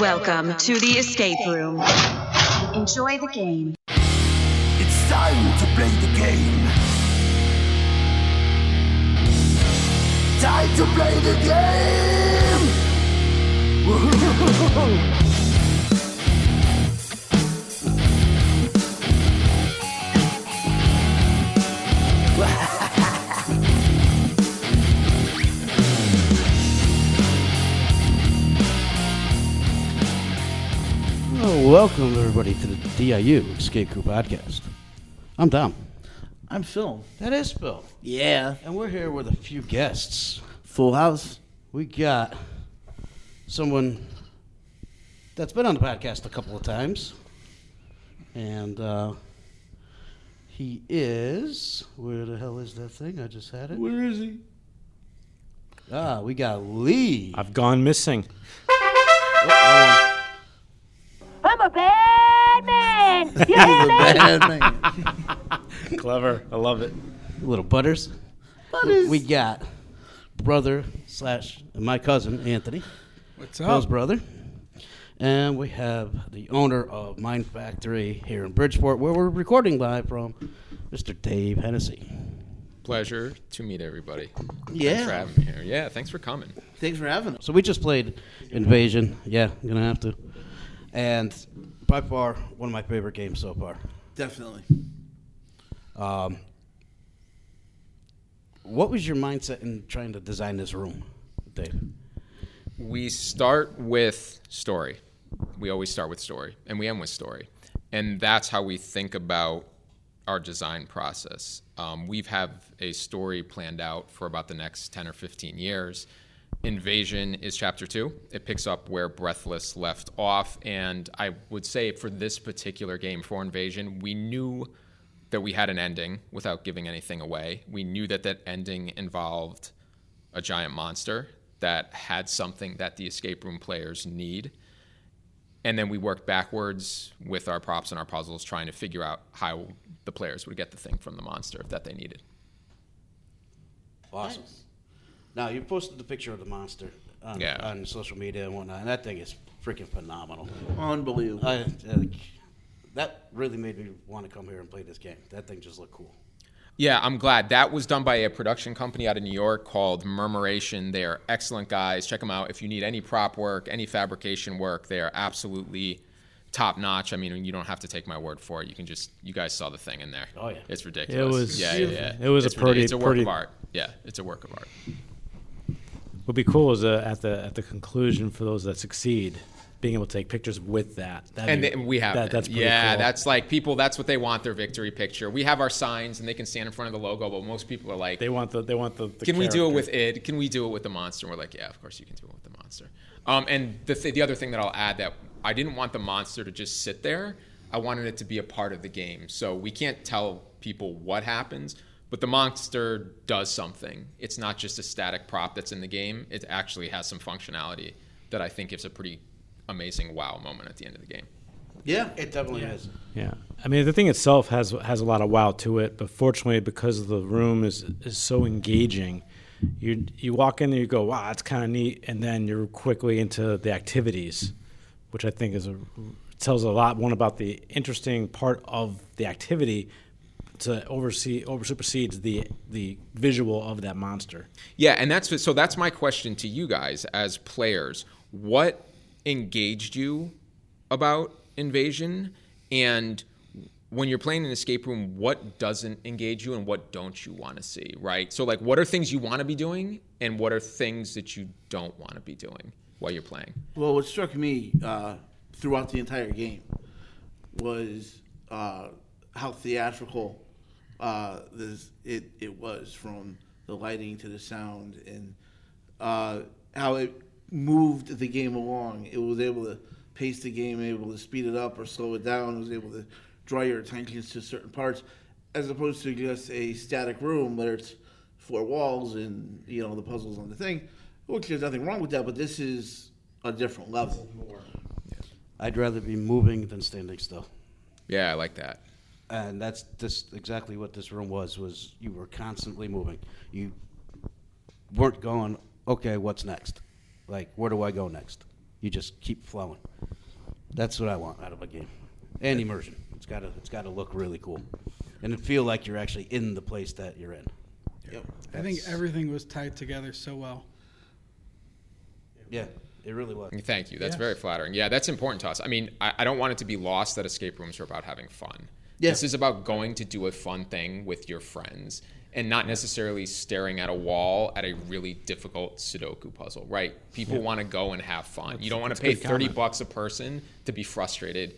Welcome to the escape room. Enjoy the game. It's time to play the game. Time to play the game. Oh, welcome everybody to the DIU Escape Crew podcast. I'm Dom. I'm Phil. That is Phil, Yeah. And we're here with a few guests. Full house. We got someone that's been on the podcast a couple of times. And uh, he is. Where the hell is that thing? I just had it. Where is he? Ah, we got Lee. I've gone missing. I'm a bad man. You He's hear a me? bad man. Clever. I love it. Little Butters. Butters. We got brother slash my cousin Anthony. What's Bill's up? brother. And we have the owner of Mind Factory here in Bridgeport, where we're recording live from, Mr. Dave Hennessy. Pleasure to meet everybody. Yeah. Thanks for having me here. Yeah, thanks for coming. Thanks for having us. So we just played Invasion. Yeah, I'm gonna have to. And by far one of my favorite games so far. Definitely. Um, what was your mindset in trying to design this room, Dave? We start with story. We always start with story, and we end with story. And that's how we think about our design process. Um, we have a story planned out for about the next 10 or 15 years. Invasion is chapter two. It picks up where Breathless left off. And I would say for this particular game, for Invasion, we knew that we had an ending without giving anything away. We knew that that ending involved a giant monster that had something that the escape room players need. And then we worked backwards with our props and our puzzles, trying to figure out how the players would get the thing from the monster that they needed. Awesome. Now you posted the picture of the monster on, Yeah. on social media and whatnot, and that thing is freaking phenomenal. Unbelievable. I, uh, that really made me want to come here and play this game. That thing just looked cool. Yeah, I'm glad. That was done by a production company out of New York called Murmuration. They are excellent guys. Check them out. If you need any prop work, any fabrication work, they are absolutely top notch. I mean, you don't have to take my word for it. You can just, you guys saw the thing in there. Oh, yeah. It's ridiculous. It was yeah, yeah, yeah. It was a It's pretty- It's a work pretty- of art. Yeah, it's a work of art. Would be cool is uh, at the at the conclusion for those that succeed, being able to take pictures with that. That'd and be- th- we have that, that's pretty yeah cool. that's like people that's what they want their victory picture we have our signs and they can stand in front of the logo but most people are like they want the they want the. the can we do it with id can we do it with the monster and we're like yeah of course you can do it with the monster um, and the, th- the other thing that i'll add that i didn't want the monster to just sit there i wanted it to be a part of the game so we can't tell people what happens but the monster does something. It's not just a static prop that's in the game. It actually has some functionality that i think gives a pretty amazing wow moment at the end of the game. Yeah. It definitely is. Yeah, I mean the thing itself has has a lot of wow to it, but fortunately because the room is is so engaging, you you walk in there you go wow that's kind of neat, and then you're quickly into the activities, which I think is a tells a lot one about the interesting part of the activity to oversee over supersedes the the visual of that monster. Yeah, and that's so. That's my question to you guys as players. What engaged you about Invasion, and when you're playing an escape room, what doesn't engage you, and what don't you want to see? Right. So, like, what are things you want to be doing, and what are things that you don't want to be doing while you're playing? Well, what struck me uh, throughout the entire game was uh, how theatrical uh, this it, it was from the lighting to the sound and uh, how it moved the game along. It was able to pace the game, able to speed it up or slow it down. It was able to draw your attention to certain parts, as opposed to just a static room where it's four walls and you know the puzzles on the thing. Which there's nothing wrong with that, but this is a different level. I'd rather be moving than standing still. Yeah, I like that. And that's just exactly what this room was was you were constantly moving you weren't going okay what's next like where do i go next you just keep flowing. That's what I want out of a game, and immersion. It's got to it's got to look really cool, and it feel like you're actually in the place that you're in. Yep. I think everything was tied together so well. Yeah, it really was. Thank you. That's Yeah. very flattering. Yeah, that's important to us. I mean, I, I don't want it to be lost that escape rooms are about having fun. Yeah. This is about going to do a fun thing with your friends and not necessarily staring at a wall at a really difficult Sudoku puzzle, right? People want to go and have fun. you don't want to pay 30 comment. bucks a person to be frustrated.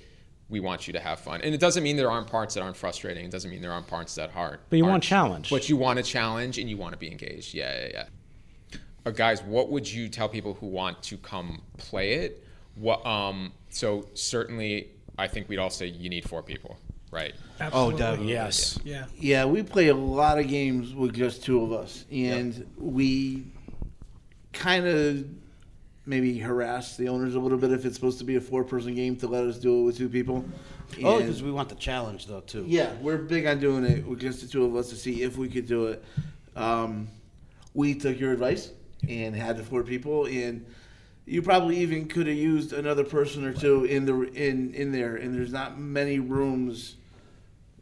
We want you to have fun. And it doesn't mean there aren't parts that aren't frustrating. It doesn't mean there aren't parts that hard. But you want challenge. But you want a challenge and you want to be engaged. Yeah, yeah, yeah. Uh, guys, what would you tell people who want to come play it? What? Um. So certainly, I think we'd all say you need four people, right? Absolutely. definitely. Yes. Yeah. Yeah, we play a lot of games with just two of us, and we kind of maybe harass the owners a little bit if it's supposed to be a four-person game to let us do it with two people. Oh, because we want the challenge though too. yeah, we're big on doing it with just the two of us to see if we could do it. Um, we took your advice and had the four people, and you probably even could have used another person or two in the in in there. And there's not many rooms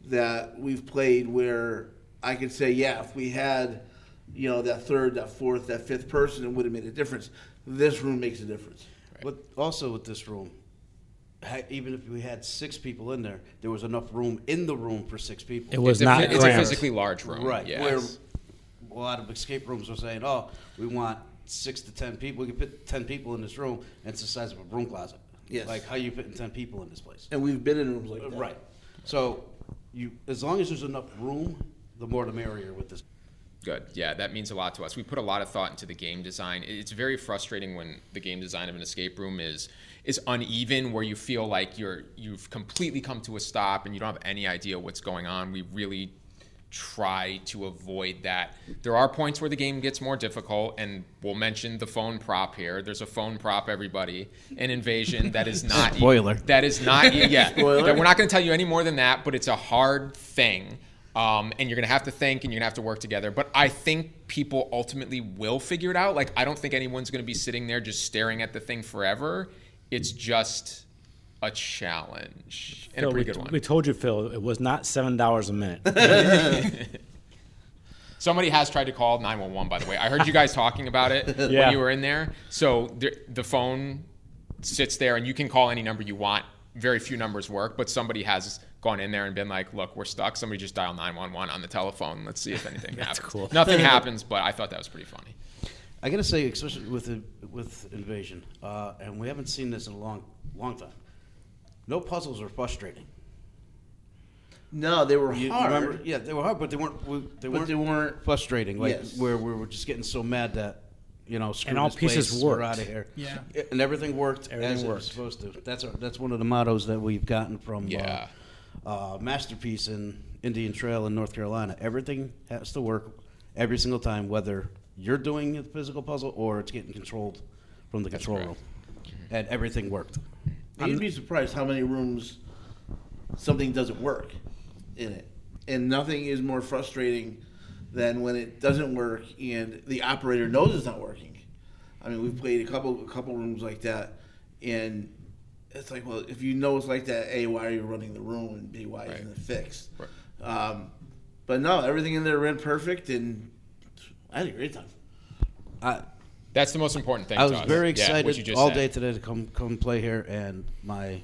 that we've played where I could say, yeah, if we had, you know, that third, that fourth, that fifth person, it would have made a difference. This room makes a difference. But also with this room, even if we had six people in there, there was enough room in the room for six people. It was it's not a, it's a cramped. physically large room, right. Yeah. Where a lot of escape rooms are saying, "Oh, we want six to ten people. We can fit ten people in this room, and it's the size of a broom closet." Yes. Like how you fitting ten people in this place? And we've been in rooms like that. Right. So, you as long as there's enough room, the more the merrier with this. Good. Yeah, that means a lot to us. We put a lot of thought into the game design. It's very frustrating when the game design of an escape room is is uneven, where you feel like you're you've completely come to a stop and you don't have any idea what's going on. We really try to avoid that. There are points where the game gets more difficult, and we'll mention the phone prop here. There's a phone prop, everybody, an invasion that is not Spoiler. That is not yeah. Spoiler. That we're not going to tell you any more than that, but it's a hard thing. Um, and you're going to have to think and you're going to have to work together. But I think people ultimately will figure it out. Like, I don't think anyone's going to be sitting there just staring at the thing forever. It's just a challenge and Phil, a pretty we, good one. we told you, Phil, it was not seven dollars a minute. Somebody has tried to call 911, by the way. I heard you guys talking about it Yeah. when you were in there. So the, the phone sits there, and you can call any number you want. Very few numbers work, but somebody has gone in there and been like, "Look, we're stuck." Somebody just dial 911 on the telephone. Let's see if anything happens. cool. Nothing happens, but I thought that was pretty funny. I gotta say, especially with the, with invasion, uh, and we haven't seen this in a long, long time. No puzzles are frustrating. No, they were You hard. remember? Yeah, they were hard, but they weren't. They But weren't. they weren't- frustrating. Like Yes. where we were just getting so mad that you know, screw And all this pieces place, we're worked. out of here. Yeah. and everything worked Everything as it was worked. supposed to. That's our, that's one of the mottos that we've gotten from Yeah. uh, uh, masterpiece in Indian Trail in North Carolina. Everything has to work every single time, whether you're doing a physical puzzle or it's getting controlled from the control right. room. And everything worked. You'd be surprised how many rooms something doesn't work in it. And nothing is more frustrating than when it doesn't work and the operator knows it's not working. I mean, we've played a couple a couple rooms like that, and it's like, well, if you know it's like that, a, why are you running the room, and b, why isn't it fixed? Right. Um, but no, everything in there ran perfect, and I had a great time. I, That's the most important thing. I was very Yeah, excited just all said. day today to come come play here, and my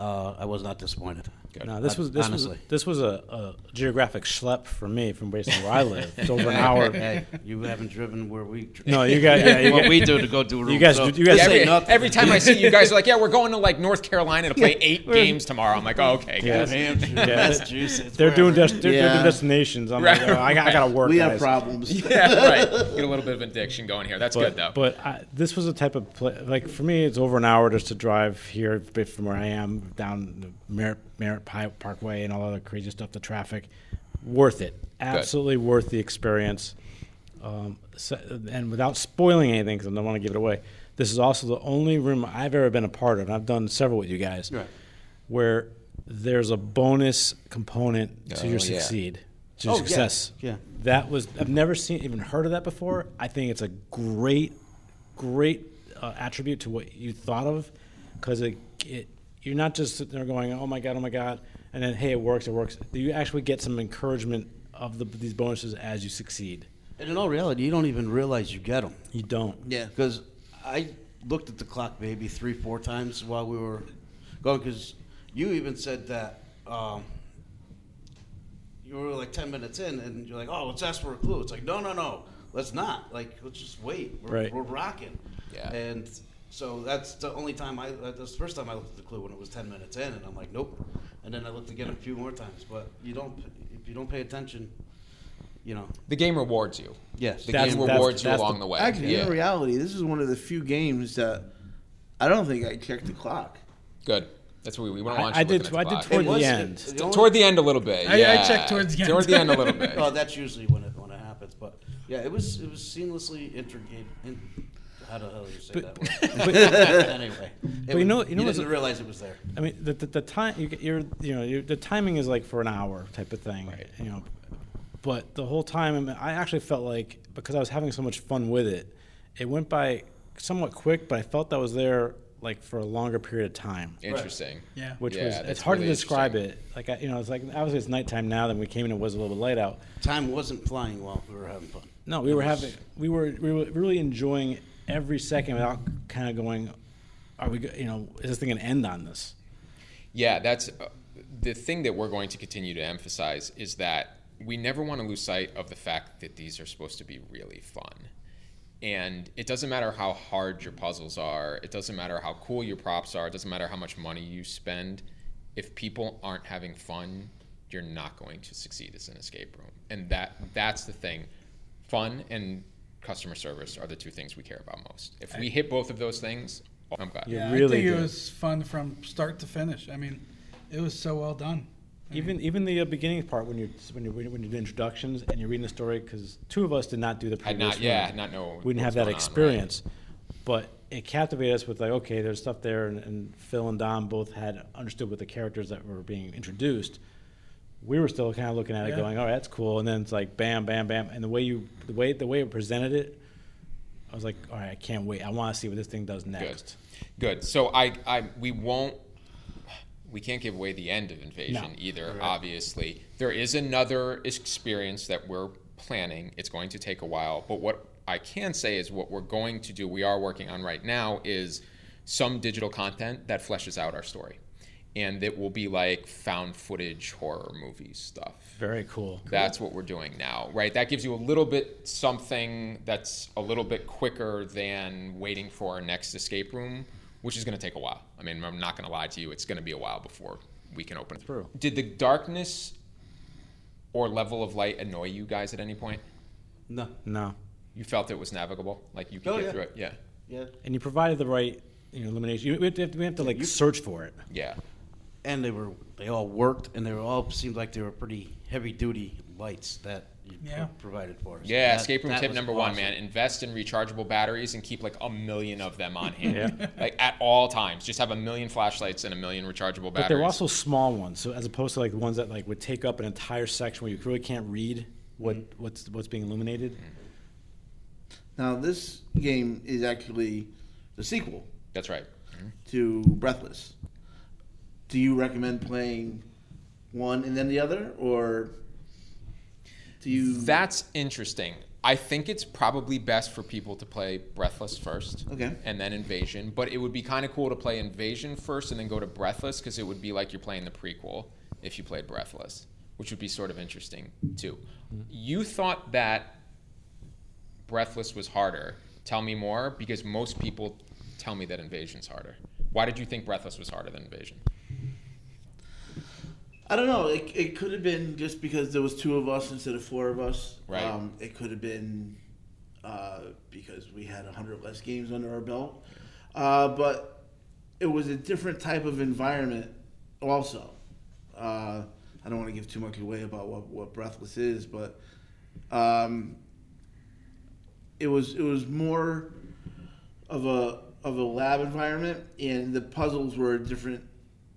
uh, I was not disappointed. Good. No, uh, this was this Honestly. was this was a, a geographic schlep for me from based on where I live. It's over an hour. Hey, you haven't driven where we. Dri- No, you got yeah, you what got, we do to go do a room. You guys so you guys Yeah, say every, nothing. every time I see you guys are like, yeah, we're going to like North Carolina to play eight games tomorrow. I'm like, oh, okay, Yeah. guys. New Hampshire, Yeah. Massachusetts. they're doing wherever. des- they're, they're doing Yeah. destinations. I'm Right, like, oh, I, got, I got to work. We have guys. problems. Yeah, right. Get a little bit of addiction going here. That's good though. But I, this was a type of play, like for me, it's over an hour just to drive here a bit from where I am down the Merritt, Merritt Parkway and all other crazy stuff, the traffic. Worth it. Absolutely worth the experience. Um, so, and without spoiling anything, because I don't want to give it away, this is also the only room I've ever been a part of, and I've done several with you guys, Right. where there's a bonus component to Oh, your yeah. succeed, to Oh, your yeah. success. Yeah. That was I've never seen even heard of that before. I think it's a great, great uh, attribute to what you thought of, because it, it you're not just sitting there going, oh my god, oh my god, and then hey, it works, it works. You actually get some encouragement of the, these bonuses as you succeed. And in all reality, you don't even realize you get them. You don't. Yeah. Because I looked at the clock maybe three, four times while we were going. Because you even said that um, you were like ten minutes in, and you're like, "Oh, let's ask for a clue." It's like, no, no, no, let's not. Like, let's just wait. We're, Right. we're rocking. Yeah. And so that's the only time I. That's the first time I looked at the clue when it was ten minutes in, and I'm like, nope. And then I looked again a few more times, but you don't. If you don't pay attention, you know. The game rewards you. Yes. The That's- game that's- rewards you that's along the- the, way. Actually, yeah. in reality, this is one of the few games that I don't think I checked the clock. Good. That's what we, we want to I, launch. I looking did. at the I did clock. toward It was- the it- end. the only- Toward the end a little bit. I- I checked towards the end. Toward the end a little bit. Well, that's usually when it when it happens. But yeah, it was it was seamlessly integrated. In, how the hell do you say that word? anyway, But you know- you know what's- didn't realize it was there. I mean, the, the, the time you, you're, you know, you're, the timing is like for an hour type of thing, Right. you know. But the whole time, I, mean, I actually felt like because I was having so much fun with it, it went by somewhat quick. But I felt that was there like for a longer period of time, Interesting. Yeah. which Yeah, was it's hard really to describe it. Like I, you know, it's like obviously it's nighttime now. Then we came in, it was a little bit light out. Time wasn't flying while we were having fun. No, we were having, we were, we were really enjoying every second without kind of going, are we, you know, is this thing gonna end on this? Yeah, that's uh, the thing that we're going to continue to emphasize is that we never want to lose sight of the fact that these are supposed to be really fun. And it doesn't matter how hard your puzzles are, it doesn't matter how cool your props are, it doesn't matter how much money you spend. If people aren't having fun, you're not going to succeed as an escape room. And that that's the thing. Fun and customer service are the two things we care about most. If we hit both of those things, I'm glad. You Yeah, really I think did. it was fun from start to finish. I mean, it was so well done. I Even mean, even the uh, beginning part when you when you when you do introductions and you're reading the story because two of us did not do the Had previous not, yeah, one. had not know. we didn't have that going on, right? experience, but it captivated us with like okay, there's stuff there, and, and Phil and Dom both had understood what the characters that were being introduced. We were still kind of looking at it, Yeah. going, "Oh, that's cool," and then it's like, bam, bam, bam, and the way you the way the way it presented it, I was like, "All right, I can't wait. I want to see what this thing does next." Good. Good. So I, I, we won't. We can't give away the end of Invasion No. either. Obviously, there is another experience that we're planning. It's going to take a while, but what I can say is what we're going to do. We are working on right now is some digital content that fleshes out our story, and it will be like found footage horror movie stuff. Very cool. That's what we're doing now, right? That gives you a little bit something that's a little bit quicker than waiting for our next escape room, which is going to take a while. I mean, I'm not going to lie to you; it's going to be a while before we can open it. True. Did the darkness or level of light annoy you guys at any point? No. No, You felt it was navigable, like you could Oh, get yeah. through it. Yeah, Yeah. and you provided the right you know, illumination. You, we have to, we have to like search for it. yeah. And they were they all worked, and they were all seemed like they were pretty heavy duty lights that you Yeah. pro- provided for us. Yeah, That- escape room tip was number one, man. Invest in rechargeable batteries and keep like a million of them on hand. Yeah. Like at all times. Just have a million flashlights and a million rechargeable batteries. But they're also small ones, so as opposed to like the ones that like would take up an entire section where you really can't read what Mm-hmm. what's what's being illuminated. Now, this game is actually the sequel That's right. to Breathless. Do you recommend playing one and then the other, or do you? That's interesting. I think it's probably best for people to play Breathless first. Okay. And then Invasion. But it would be kind of cool to play Invasion first and then go to Breathless because it would be like you're playing the prequel if you played Breathless, which would be sort of interesting too. You thought that Breathless was harder. Tell me more because most people tell me that Invasion's harder. Why did you think Breathless was harder than Invasion? I don't know. It, it could have been just because there was two of us instead of four of us. Right. Um, it could have been uh, because we had hundred less games under our belt. Uh, but it was a different type of environment. Also, uh, I don't want to give too much away about what, what Breathless is, but um, it was it was more of a of a lab environment, and the puzzles were different.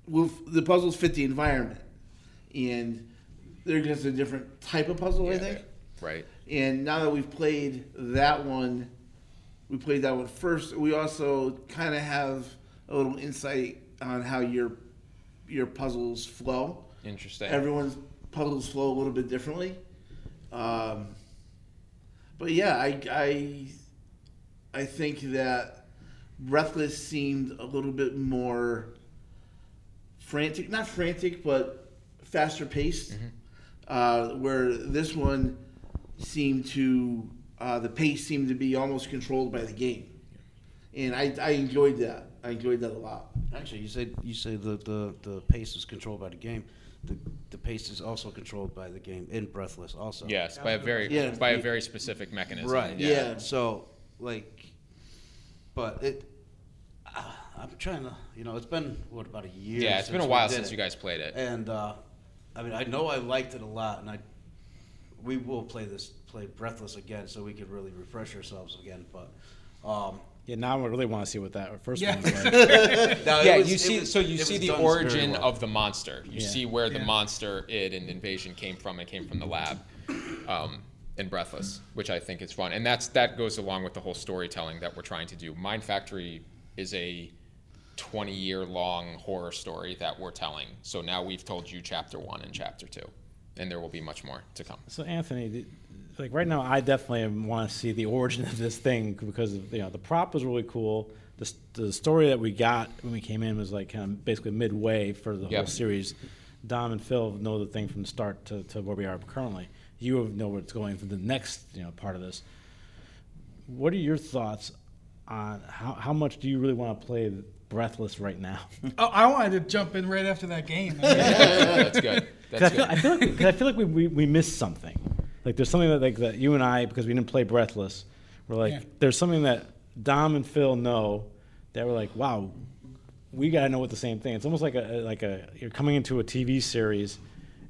Well, the puzzles fit the environment, and they're just a different type of puzzle, I think. Right. And now that we've played that one we played that one first. We also kind of have a little insight on how your your puzzles flow. Interesting. Everyone's puzzles flow a little bit differently. Um, but yeah, I, I I think that Breathless seemed a little bit more frantic, not frantic, but faster paced. Uh, where this one seemed to uh, the pace seemed to be almost controlled by the game, and I, I enjoyed that. I enjoyed that a lot. Actually, you said you say the, the, the pace is controlled by the game. The, the pace is also controlled by the game in Breathless also. Yes, by a very Yeah. by a very specific mechanism. Right. Yeah. Yeah. So, like, but it. Uh, I'm trying to, you know, it's been what about a year? Yeah, it's been a while since it. you guys played it. And uh, I mean, I know I liked it a lot, and I we will play this play Breathless again, so we could really refresh ourselves again. But um, Yeah, now I really want to see what that first Yeah. one was like. no, yeah, was- you see. was- so you see the origin well. of the monster. You Yeah. see where the Yeah. monster, id, and invasion came from. It came from the lab, um, in Breathless, which I think is fun, and that's that goes along with the whole storytelling that we're trying to do. Mind Factory is a 20 year long horror story that we're telling. So now we've told you chapter one and chapter two, and there will be much more to come. So Anthony, th- like right now, I definitely want to see the origin of this thing because you know the prop was really cool. The, the story that we got when we came in was like kind of basically midway for the whole series. Dom and Phil know the thing from the start to, to where we are currently. You know what's going for the next you know part of this. What are your thoughts on how, how much do you really want to play Breathless right now? Oh, I wanted to jump in right after that game. I mean, That's good. 'Cause That's I feel, good. I feel like, 'cause I feel like we, we, we missed something. Like there's something that like that you and I because we didn't play Breathless. We're like Yeah. there's something that Dom and Phil know that we're like wow, we gotta know what the same thing. It's almost like a like a you're coming into a TV series,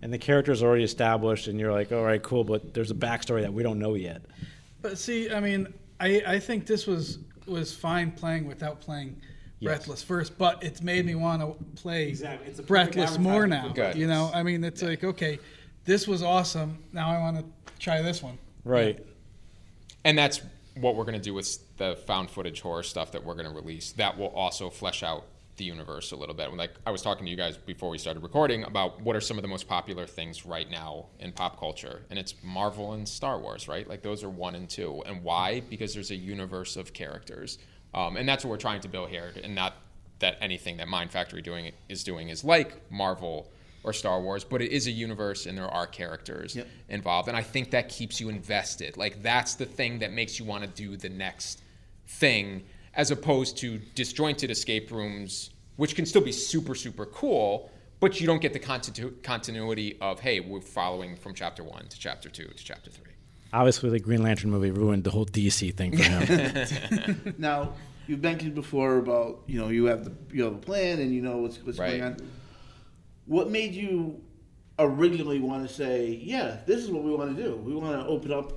and the character's already established, and you're like all right cool, but there's a backstory that we don't know yet. But see, I mean, I, I think this was was fine playing without playing Yes. Breathless first, but it's made me want to play Exactly. It's a Breathless more now. Good. You know, I mean, it's like okay, this was awesome. Now I want to try this one. Right. And that's what we're going to do with the found footage horror stuff that we're going to release. That will also flesh out the universe a little bit. Like I was talking to you guys before we started recording about what are some of the most popular things right now in pop culture, and it's Marvel and Star Wars, right? Like those are one and two. And why? Because there's a universe of characters, um, and that's what we're trying to build here. And not that anything that Mind Factory doing is doing is like Marvel or Star Wars, but it is a universe and there are characters Yep. involved. And I think that keeps you invested. Like that's the thing that makes you want to do the next thing, as opposed to disjointed escape rooms, which can still be super, super cool, but you don't get the continu- continuity of, hey, we're following from chapter one to chapter two to chapter three. Obviously, the Green Lantern movie ruined the whole DC thing for him. Now you've mentioned before about you know you have the you have a plan and you know what's what's Right. going on. What made you originally want to say, yeah, this is what we want to do. We want to open up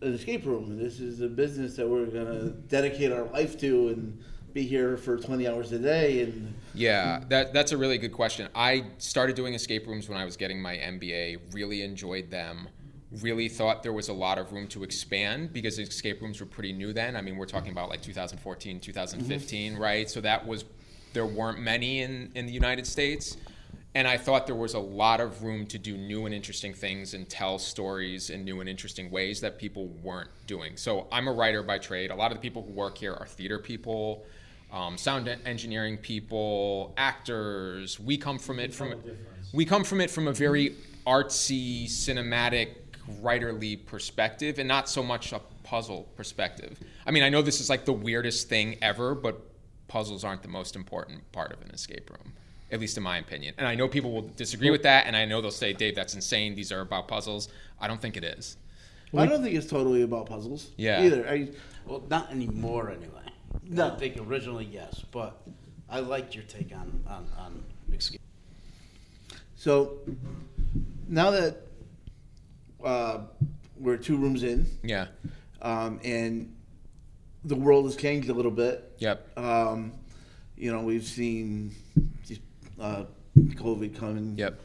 an escape room, this is a business that we're going to dedicate our life to and be here for 20 hours a day. And Yeah, that that's a really good question. I started doing escape rooms when I was getting my MBA. Really enjoyed them. Really thought there was a lot of room to expand because escape rooms were pretty new then. I mean, we're talking about like 2014, 2015, right? So that was there weren't many in in the United States. And I thought there was a lot of room to do new and interesting things and tell stories in new and interesting ways that people weren't doing. So I'm a writer by trade. A lot of the people who work here are theater people, um, sound engineering people, actors. We come from it from we come from it from a very artsy, cinematic, writerly perspective, and not so much a puzzle perspective. I mean, I know this is like the weirdest thing ever, but puzzles aren't the most important part of an escape room, at least in my opinion. And I know people will disagree with that, and I know they'll say, "Dave, that's insane. These are about puzzles." I don't think it is. I don't think it's totally about puzzles. Yeah. Either. I, well, not anymore anyway. No. I think originally yes, but I liked your take on on, on escape. so now that uh, we're two rooms in, Yeah. um, and the world has changed a little bit. Yep. Um, you know, we've seen uh, COVID coming. Yep.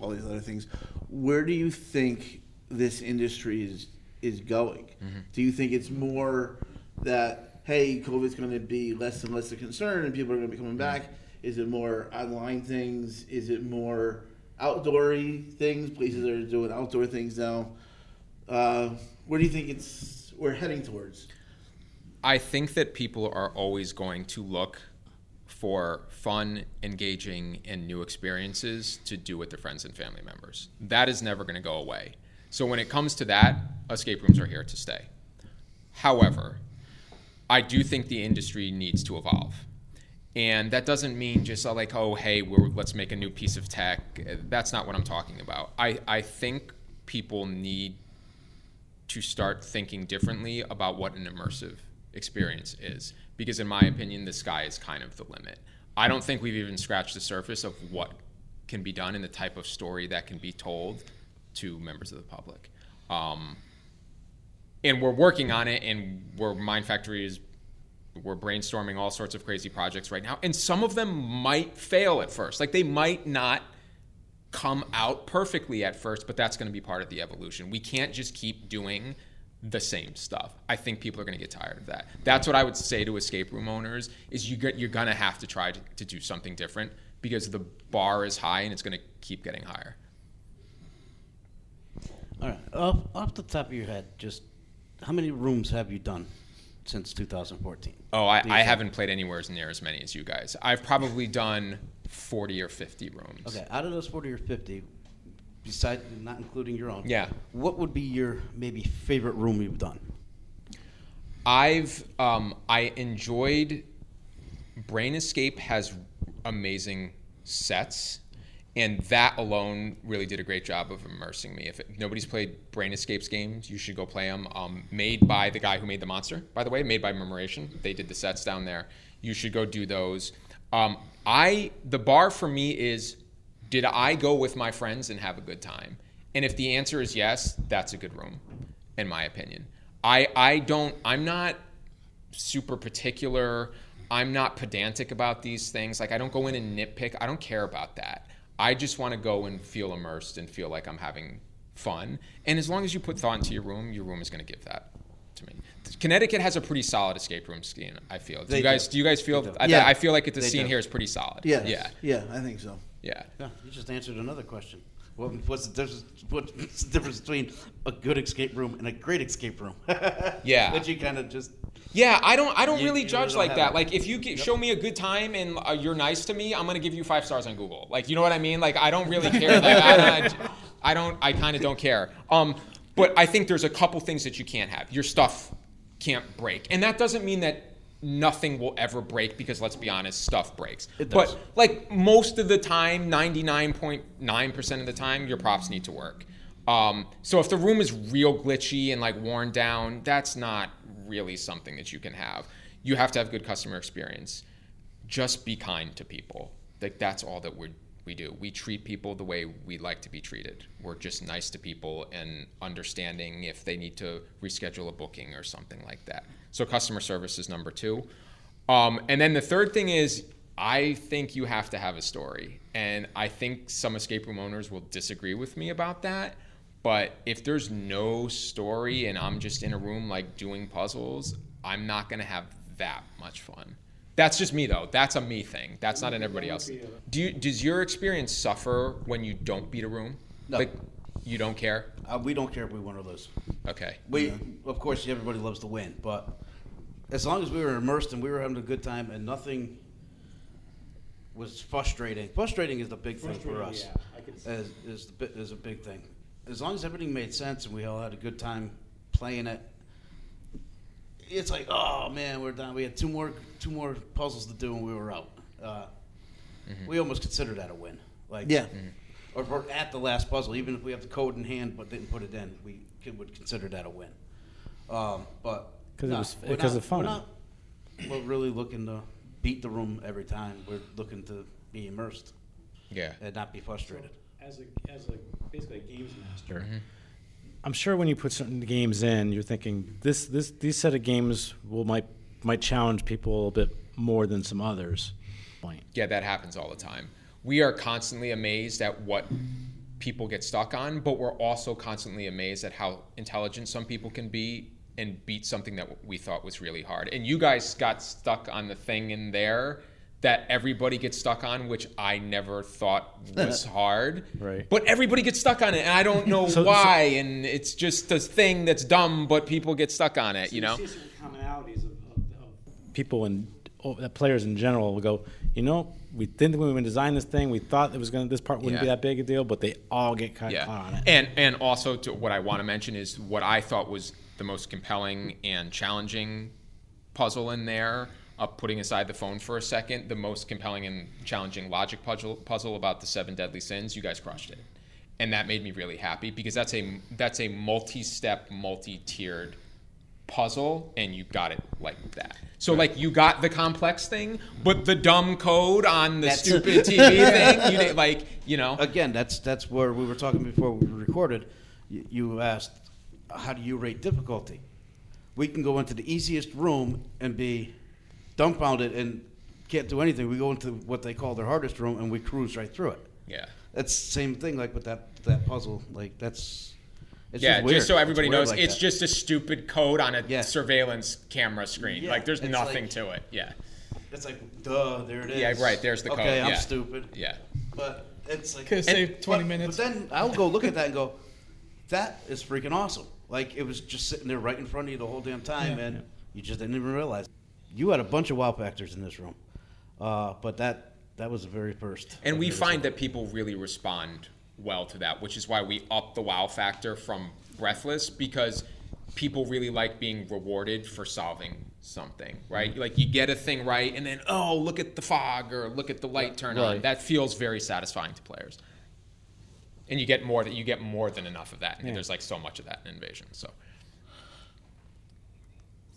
all these other things. Where do you think this industry is is going? Mm-hmm. Do you think it's more that hey, COVID's going to be less and less a concern, and people are going to be coming back? Is it more online things? Is it more outdoory things? Places are doing outdoor things now. Uh, where do you think it's we're heading towards? I think that people are always going to look for fun, engaging, and new experiences to do with their friends and family members. That is never going to go away. So when it comes to that, escape rooms are here to stay. However, I do think the industry needs to evolve. And that doesn't mean just uh, like, oh, hey, let's make a new piece of tech. That's not what I'm talking about. I, I think people need to start thinking differently about what an immersive experience is. Because, in my opinion, the sky is kind of the limit. I don't think we've even scratched the surface of what can be done and the type of story that can be told to members of the public. Um, and we're working on it, and we're Mind Factory is we're brainstorming all sorts of crazy projects right now, and some of them might fail at first. Like they might not come out perfectly at first, but that's going to be part of the evolution. We can't just keep doing the same stuff. I think people are going to get tired of that. That's what I would say to escape room owners is you get, you're going to have to try to, to do something different because the bar is high and it's going to keep getting higher. All right. Off, off the top of your head, just how many rooms have you done since 2014? Oh, I, I haven't played anywhere as near as many as you guys. I've probably done 40 or 50 rooms. Okay, out of those 40 or 50, besides not including your own, Yeah. what would be your maybe favorite room you've done? I've um, I enjoyed Brain Escape has amazing sets, and that alone really did a great job of immersing me. If it, nobody's played Brain Escapes games, you should go play them. Um, made by the guy who made the monster, by the way, made by Murmuration. They did the sets down there. You should go do those. Um, I the bar for me is did I go with my friends and have a good time? And if the answer is yes, that's a good room, in my opinion. I I don't I'm not super particular. I'm not pedantic about these things. Like I don't go in and nitpick. I don't care about that. I just want to go and feel immersed and feel like I'm having fun. And as long as you put thought into your room, your room is going to give that to me. Connecticut has a pretty solid escape room scene. I feel. Do They you guys? do. Do you guys feel? I, Yeah. I feel like the They scene do. here is pretty solid. Yes. Yeah. Yeah, I think so. Yeah. Yeah, you just answered another question. What, what's the difference? What's the difference between a good escape room and a great escape room? Yeah. that you kind of just Yeah, I don't. I don't You- really you judge don't like have that. it. Like, if you get, show me a good time and uh, you're nice to me, I'm gonna give you five stars on Google. Like, you know what I mean? Like, I don't really care. Like, I, I, I don't. I kind of don't care. Um, but I think there's a couple things that you can't have. Your stuff can't break, and that doesn't mean that nothing will ever break because let's be honest, stuff breaks. It does. But like most of the time, 99.9% of the time, your props need to work. Um, so if the room is real glitchy and like worn down, that's not really something that you can have. You have to have good customer experience. Just be kind to people. Like that's all that we we do. We treat people the way we like to be treated. We're just nice to people and understanding if they need to reschedule a booking or something like that. So customer service is number two. Um, and then the third thing is, I think you have to have a story. And I think some escape room owners will disagree with me about that. But if there's no story and I'm just in a room like doing puzzles, I'm not going to have that much fun. That's just me though. That's a me thing. That's not an everybody else. Do you, does your experience suffer when you don't beat a room? No. Like you don't care? uh, we don't care if we win or lose. Okay. We, of course, everybody loves to win, but as long as we were immersed and we were having a good time and nothing was frustrating. Frustrating is the big thing for us. Yeah, Is, is, the, bi- is a big thing. As long as everything made sense and we all had a good time playing it, it's like, oh man, we're done. We had two more two more puzzles to do and we were out. Uh, We almost consider that a win. Like Yeah. or if we're at the last puzzle, even if we have the code in hand but didn't put it in, we could, would consider that a win. Um, but 'Cause it nah, was- we're 'cause not- of fun. We're, not, we're really looking to beat the room every time. We're looking to be immersed Yeah. and not be frustrated. As a as a basically a games master. Mm-hmm. I'm sure when you put certain games in, you're thinking this this these set of games will might might challenge people a little bit more than some others. Point. Yeah, that happens all the time. We are constantly amazed at what people get stuck on, but we're also constantly amazed at how intelligent some people can be and beat something that we thought was really hard. And you guys got stuck on the thing in there that everybody gets stuck on, which I never thought was hard. Right. But everybody gets stuck on it, and I don't know So- so- why. and it's just a thing that's dumb, but people get stuck on it. You know. commonalities of, people and oh, players in general will go. You know, we didn't when we designed this thing. We thought it was going to this part wouldn't be that big a deal, but they all get caught, yeah. caught on it. And and also to what I want to mention is what I thought was the most compelling and challenging puzzle in there. Uh, putting aside the phone for a second, the most compelling and challenging logic puzzle puzzle about the seven deadly sins, you guys crushed it, and that made me really happy because that's a that's a multi-step, multi-tiered puzzle, and you got it like that. So like you got the complex thing, but the dumb code on the That's- stupid TV thing, you did, like you know. Again, that's that's where we were talking before we recorded. You, you asked, how do you rate difficulty? We can go into the easiest room and be dumbfounded and can't do anything. We go into what they call their hardest room and we cruise right through it. Yeah. That's the same thing like with that that puzzle. Like that's it's yeah, just, weird. just so everybody It's weird knows, like it's that. just a stupid code on a Yeah. surveillance camera screen. Yeah, like, there's it's nothing like- to it. Yeah. it's like duh, there it is. Yeah, right, there's the okay, code, Okay, I'm yeah. stupid. Yeah. But it's like Could've saved but- 20 minutes. But then I'll go look at that and go, that is freaking awesome. Like it was just sitting there right in front of you the whole damn time, Yeah. and you just didn't even realize. You had a bunch of wow factors in this room, uh, but that that was the very first. And we find that people really respond well to that, which is why we up the wow factor from Breathless because people really like being rewarded for solving something, right? Mm-hmm. Like you get a thing right, and then oh, look at the fog or look at the light turn on. That feels very satisfying to players. And you get more that you get more than enough of that. And there's like so much of that in Invasion. So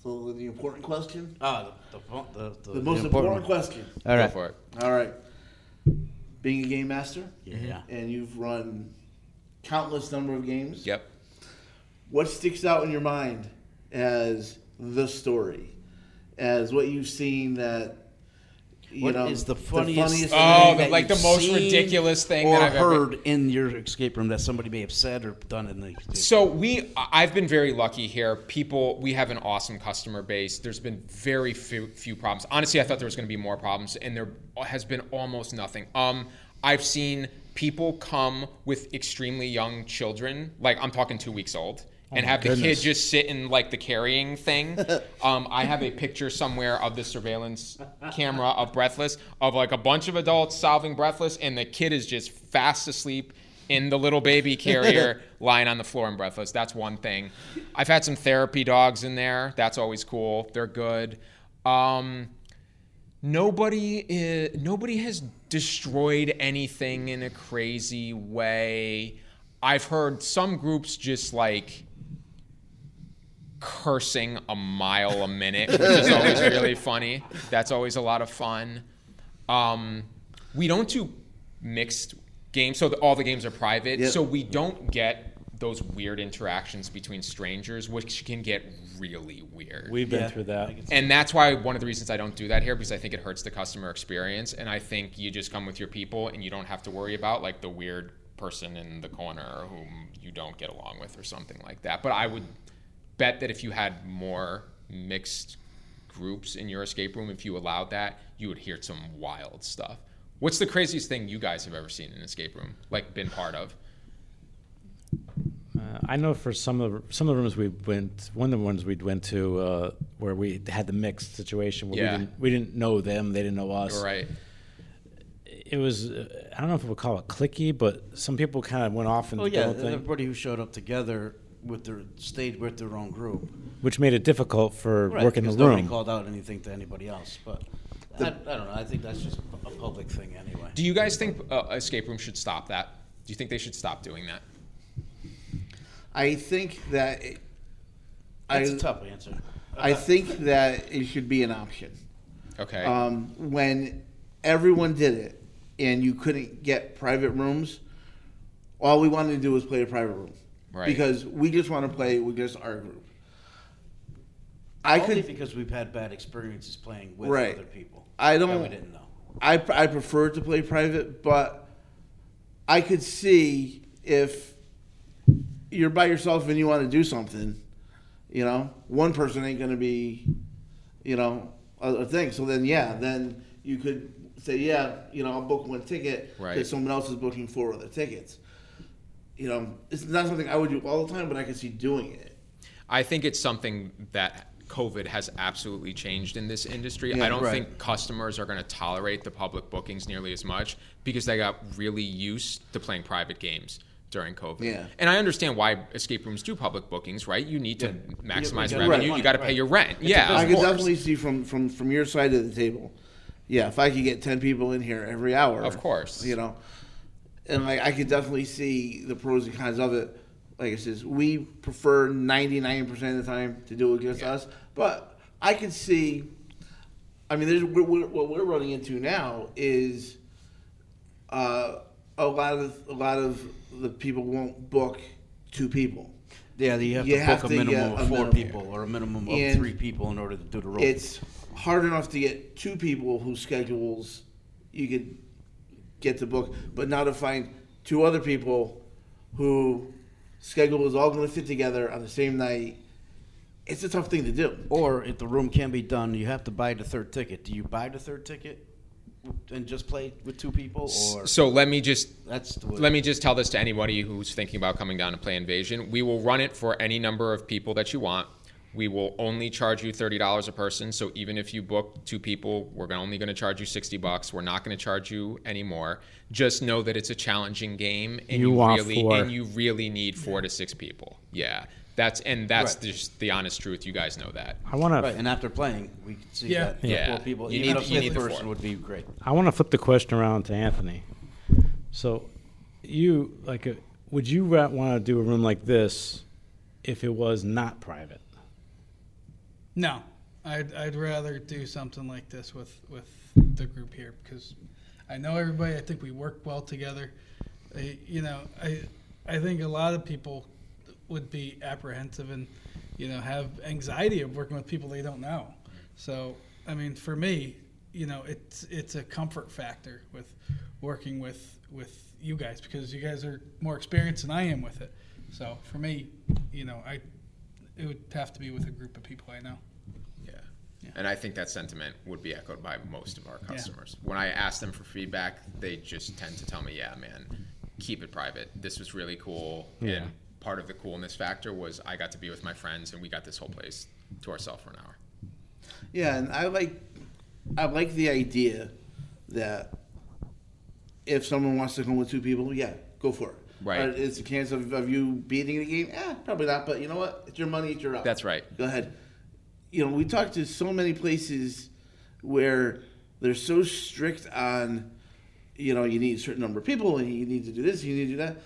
So the important question, ah the the, the, the, the most important, question. All go right. for it. All right, being a game master, Yeah. and you've run countless number of games. Yep. What sticks out in your mind as the story, as what you've seen that you What know is the funniest, Oh, thing the- that like the most ridiculous thing or that I've ever- heard in your escape room that somebody may have said or done in the. So we, I've been very lucky here. People, we have an awesome customer base. There's been very few, few problems. Honestly, I thought there was going to be more problems, and there has been almost nothing. Um, I've seen people come with extremely young children, like I'm talking two weeks old, and have the kid just sit in like the carrying thing. um, I have a picture somewhere of the surveillance camera of Breathless of like a bunch of adults solving Breathless, and the kid is just fast asleep in the little baby carrier lying on the floor in Breathless. That's one thing. I've had some therapy dogs in there. That's always cool. They're good. Um, nobody is, nobody has destroyed anything in a crazy way. I've heard some groups just like cursing a mile a minute, which is always really funny. That's always a lot of fun. Um, we don't do mixed games, so the, all the games are private. Yep. So we don't get those weird interactions between strangers, which can get really weird. We've been Yeah. through that. And that's why one of the reasons I don't do that here because I think it hurts the customer experience. And I think you just come with your people and you don't have to worry about like the weird person in the corner whom you don't get along with or something like that. But I would bet that if you had more mixed groups in your escape room, if you allowed that, you would hear some wild stuff. What's the craziest thing you guys have ever seen in an escape room, like been part of? Uh, I know for some of the, some of the rooms we went, one of the ones we went to uh, where we had the mixed situation where Yeah. we, didn't, we didn't know them, they didn't know us. Right. It was uh, I don't know if we'll call it clicky, but some people kind of went off and Oh yeah, thing, everybody who showed up together with their stayed with their own group. which made it difficult for Right, working the because nobody called out anything to anybody else. But I, I don't know. I think that's just a public thing anyway. Do you guys think uh, escape rooms should stop that? Do you think they should stop doing that? I think that it, That's I, a tough answer. I think that it should be an option. Okay. Um, when everyone did it and you couldn't get private rooms, all we wanted to do was play a private room. Right. Because we just want to play with just our group. I Only could because we've had bad experiences playing with Right. other people. I don't- we didn't know. I, I prefer to play private, but I could see if you're by yourself and you want to do something, You know, one person ain't gonna be, you know, a, a thing. So then, yeah, then you could say, yeah, you know, I'll book one ticket Right. because someone else is booking four other tickets. You know, it's not something I would do all the time, but I can see doing it. I think it's something that COVID has absolutely changed in this industry. Yeah, I don't right. think customers are going to tolerate the public bookings nearly as much because they got really used to playing private games during COVID. Yeah. And I understand why escape rooms do public bookings, right? You need to maximize Yeah, revenue. right, You got to pay your rent. It's yeah, I could definitely see from, from, from your side of the table. Yeah, if I could get ten people in here every hour, Of course. you know, and like I could definitely see the pros and cons of it. Like I says, we prefer ninety nine percent of the time to do it against Yeah. us, but I could see. I mean, there's we're, we're, what we're running into now is uh, a lot of a lot of the people won't book two people. Yeah, you have You to have book a minimum of four minimum. people or a minimum of And three people in order to do the role. it's hard enough to get two people whose schedules you could get the book, but now to find two other people who schedule is all going to fit together on the same night, it's a tough thing to do. Or if the room can't be done, you have to buy the third ticket. Do you buy the third ticket and just play with two people, or So let me just that's the let me just tell this to anybody who's thinking about coming down to play Invasion. We will run it for any number of people that you want. We will only charge you thirty dollars a person. So even if you book two people, we're only going to charge you sixty bucks. We're not going to charge you any more. Just know that it's a challenging game, and You you, really four. and you really need four to six people. Yeah, that's and that's Right. just the honest truth. You guys know that. I want right. to And after playing, we can see Yeah. that Yeah. four people, You even need- a you need fifth the person four. would be great. I want to flip the question around to Anthony. So, you like, uh, would you want to do a room like this if it was not private? No, I'd I'd rather do something like this with with the group here because I know everybody. I think we work well together. I, you know, I I think a lot of people would be apprehensive and you know have anxiety of working with people they don't know. So I mean, for me, you know, it's it's a comfort factor with working with with you guys because you guys are more experienced than I am with it. So for me, you know, I it would have to be with a group of people I know. Yeah. And I think that sentiment would be echoed by most of our customers. When I ask them for feedback, they just tend to tell me, yeah, man, keep it private. This was really cool. Yeah. And part of the coolness factor was I got to be with my friends and we got this whole place to ourselves for an hour. Yeah, and I like I like the idea that if someone wants to come with two people, yeah, go for it. Right. Uh, it's a chance of, of you beating the game. Yeah, probably not. But you know what? It's your money. It's your out. That's right. Go ahead. You know, we talked to so many places where they're so strict on, you know, you need a certain number of people and you need to do this, you need to do that.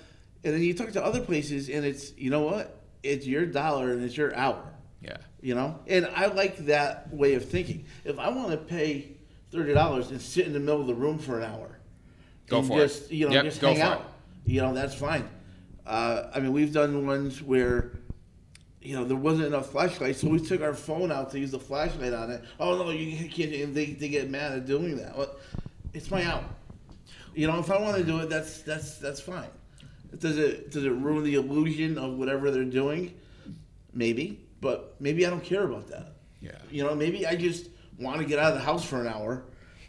And then you talk to other places and it's, you know what? It's your dollar and it's your hour Yeah. you know and i like that way of thinking if i want to pay $30 and sit in the middle of the room for an hour Go and for it. just you know Yep, just go hang for out it. You know that's fine. Uh, i mean we've done ones where you know there wasn't enough flashlights so we took our phone out to use the flashlight on it. Oh no you can't and they, they get mad at doing that. Well, it's my hour you know if i want to do it that's that's that's fine. Does it does it ruin the illusion of whatever they're doing? Maybe but maybe i don't care about that. Yeah. you know maybe i just want to get out of the house for an hour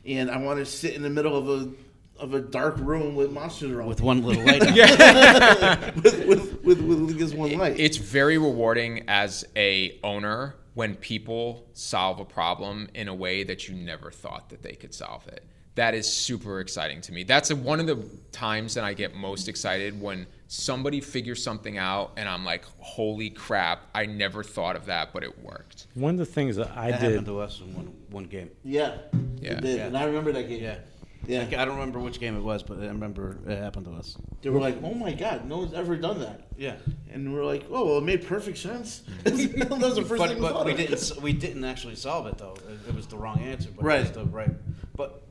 and i want to sit in the middle of a of a dark room with monsters around with one little light. on. with, with, with, with just one light It's very rewarding as a owner when people solve a problem in a way that you never thought that they could solve it. That is super exciting to me. That's a, one of the times that I get most excited when somebody figures something out and I'm like, "Holy crap! I never thought of that, but it worked." One of the things that I That did. happened to us in one one game. yeah Yeah. it did. Yeah. and i remember that game Yeah. Yeah I don't remember which game it was, but I remember it happened to us. they were like oh my god no one's ever done that Yeah. and we're like oh well it made perfect sense mm-hmm. that was the first But, thing we but thought we of. didn't we didn't actually solve it though. It, it was the wrong answer. But Right. It was the right. But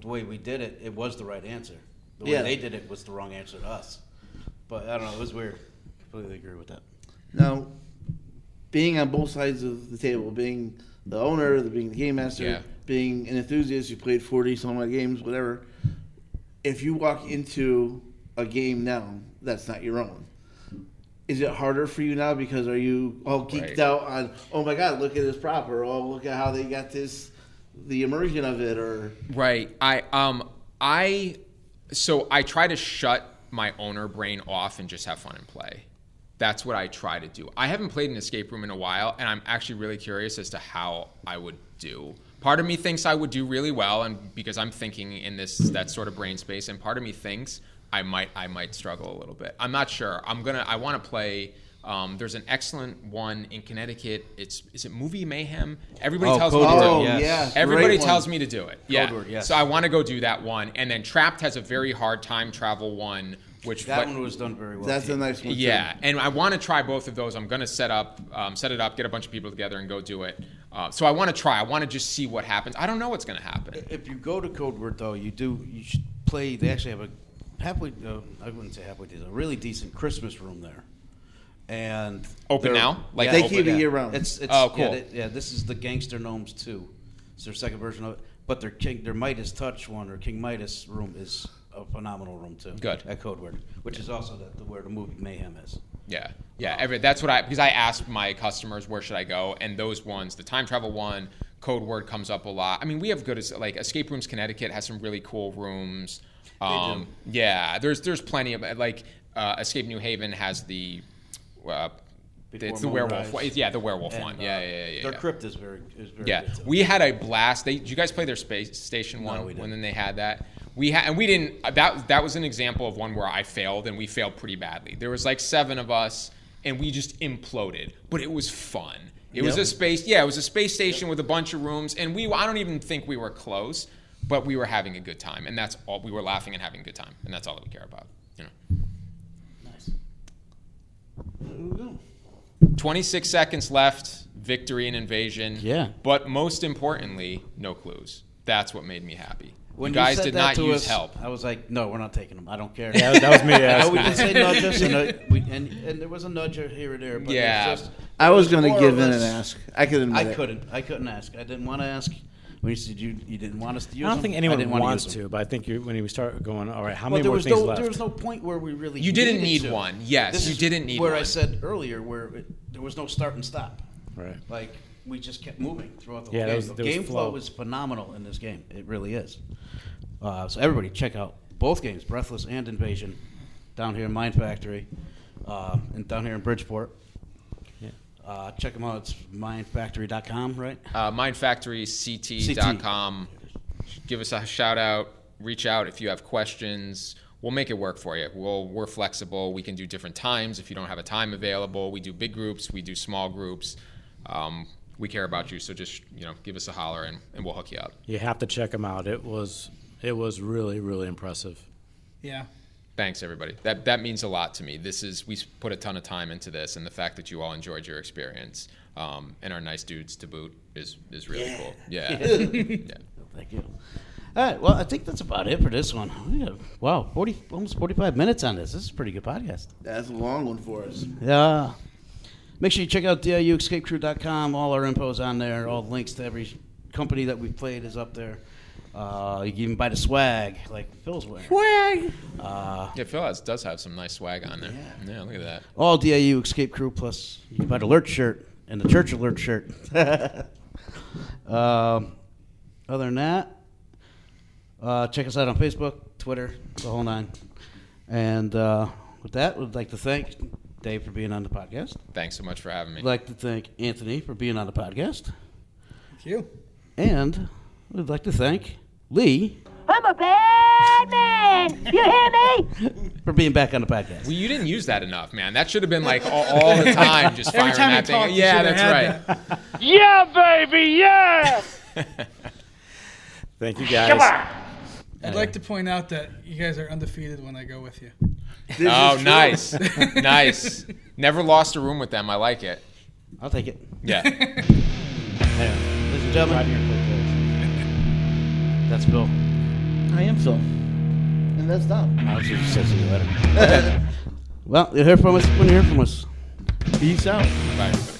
the way we did it, it was the right answer. The way Yeah. they did it was the wrong answer to us. But I don't know. It was weird. Completely agree with that. Now, being on both sides of the table, being the owner, the, being the game master, Yeah. Being an enthusiast, you played 40 some odd games, whatever. If you walk into a game now that's not your own, is it harder for you now because are you all geeked Right. out on? Oh my God, look at this prop, or oh look at how they got this, the immersion of it, or Right. I um I so I try to shut my owner brain off and just have fun and play. That's what I try to do. I haven't played an escape room in a while, and I'm actually really curious as to how I would do. Part of me thinks I would do really well, and because I'm thinking in this that sort of brain space, and part of me thinks I might I might struggle a little bit. I'm not sure. I'm gonna I want to play. Um, there's an excellent one in Connecticut. It's is it Movie Mayhem? Everybody Oh, tells me to do oh it. yes. yes, Everybody great tells one. me to do it. Yeah. Word, yes. So I want to go do that one, and then Trapped has a very hard time travel one, which That what- one was done very well. that's too. a nice one. too. yeah, and I want to try both of those. I'm going to set up, um, set it up, get a bunch of people together, and go do it. Uh, so I want to try. I want to just see what happens. I don't know what's going to happen. If you go to Code Word though, you do you should play. They actually have a halfway. Uh, I wouldn't say halfway decent. A really decent Christmas room there, and Open now? Like They keep it year round. It's, it's Oh, Yeah, cool. they- yeah, this is the Gangster Gnomes too. It's their second version of it. But their King, their Midas Touch one or King Midas room is a phenomenal room too. Good. at Code Word, which is also the, the where the movie Mayhem is. Yeah, yeah. Every, that's what I because I asked my customers where should I go, and those ones, the time travel one, code word comes up a lot. I mean, we have good like Escape Rooms Connecticut has some really cool rooms. Um, Yeah, there's there's plenty of like uh, Escape New Haven has the. Uh, Before it's the werewolf one. Yeah, the werewolf And, one. uh, Yeah, yeah, yeah. Their yeah. crypt is very is very Yeah, we had a blast. They, did you guys play their space station one we didn't. when then they had that? We had, and we didn't. That that was an example of one where I failed, and we failed pretty badly. There was like seven of us, and we just imploded. But it was fun. It was a space. Yeah, it was a space station with a bunch of rooms, and we. I don't even think we were close, but we were having a good time, and that's all. We were laughing and having a good time, and that's all that we care about. You know. nice. There we go. 26 seconds left. Victory and invasion. Yeah. But most importantly, no clues. That's what made me happy. When you guys said did that not to use us, help. I was like, no, we're not taking them. I don't care. Yeah, that was me. I know asking. we did say nudge and, we, and, and there was a nudge here or there. But Yeah. it's just, I it was going to give in and ask. I could admit I it. couldn't. I couldn't ask. I didn't want to ask. When you said you, you didn't want us to use I don't them, think anyone didn't wanna wants use them. to, but I think you, when you start going, all right, how Well, many more things no left? there was no point where we really You didn't need to. one. Yes, This you is didn't need where I said earlier where it, there was no start and stop. right. Like we just kept moving throughout the Yeah, whole game. was- the was game flow. flow is phenomenal in this game. It really is. Uh, so everybody, check out both games, Breathless and Invasion, down here in Mind Factory, uh, and down here in Bridgeport. Yeah. Uh, check them out. It's mindfactory.com, right? Uh, mindfactoryct.com. Give us a shout out. Reach out if you have questions. We'll make it work for you. We'll, we're flexible. We can do different times if you don't have a time available. We do big groups. We do small groups. Um, we care about you, so just you know, give us a holler and, and we'll hook you up. You have to check them out. It was it was really really impressive. Yeah. Thanks, everybody. That that means a lot to me. This is we put a ton of time into this, and the fact that you all enjoyed your experience um, and are nice dudes to boot is is really cool. Yeah, yeah. Thank you. All right. Well, I think that's about it for this one. We wow, forty almost forty-five minutes on this. This is a pretty good podcast. That's a long one for us. Yeah. Make sure you check out diuescapecrew.com. All our info's on there. All the links to every company that we've played is up there. Uh, you can even buy the swag, like Phil's wearing. Swag! Uh, Yeah, Phil has, does have some nice swag on there. Yeah, look at that. all DIU Escape Crew, plus you can buy the Alert shirt and the Church Alert shirt. um, other than that, uh, check us out on Facebook, Twitter, the whole nine. And uh, with that, we'd like to thank Dave for being on the podcast. Thanks so much for having me. We'd like to thank Anthony for being on the podcast. Thank you. And we'd like to thank Lee I'm a bad man. You hear me? for being back on the podcast. Well, you didn't use that enough, man. That should have been like all, all the time, just Every firing time that you talk, thing. you Yeah, that's right. that. Yeah, baby, yeah. Thank you guys. Come on. I'd like to point out that you guys are undefeated when I go with you. This Oh, nice, nice. Never lost a room with them. I like it. I'll take it. Yeah. Ladies and gentlemen, that's Bill. I am Phil. And that's Dom. I'll just say see you later. well, you hear from us when you hear from us. Peace out. Bye, everybody.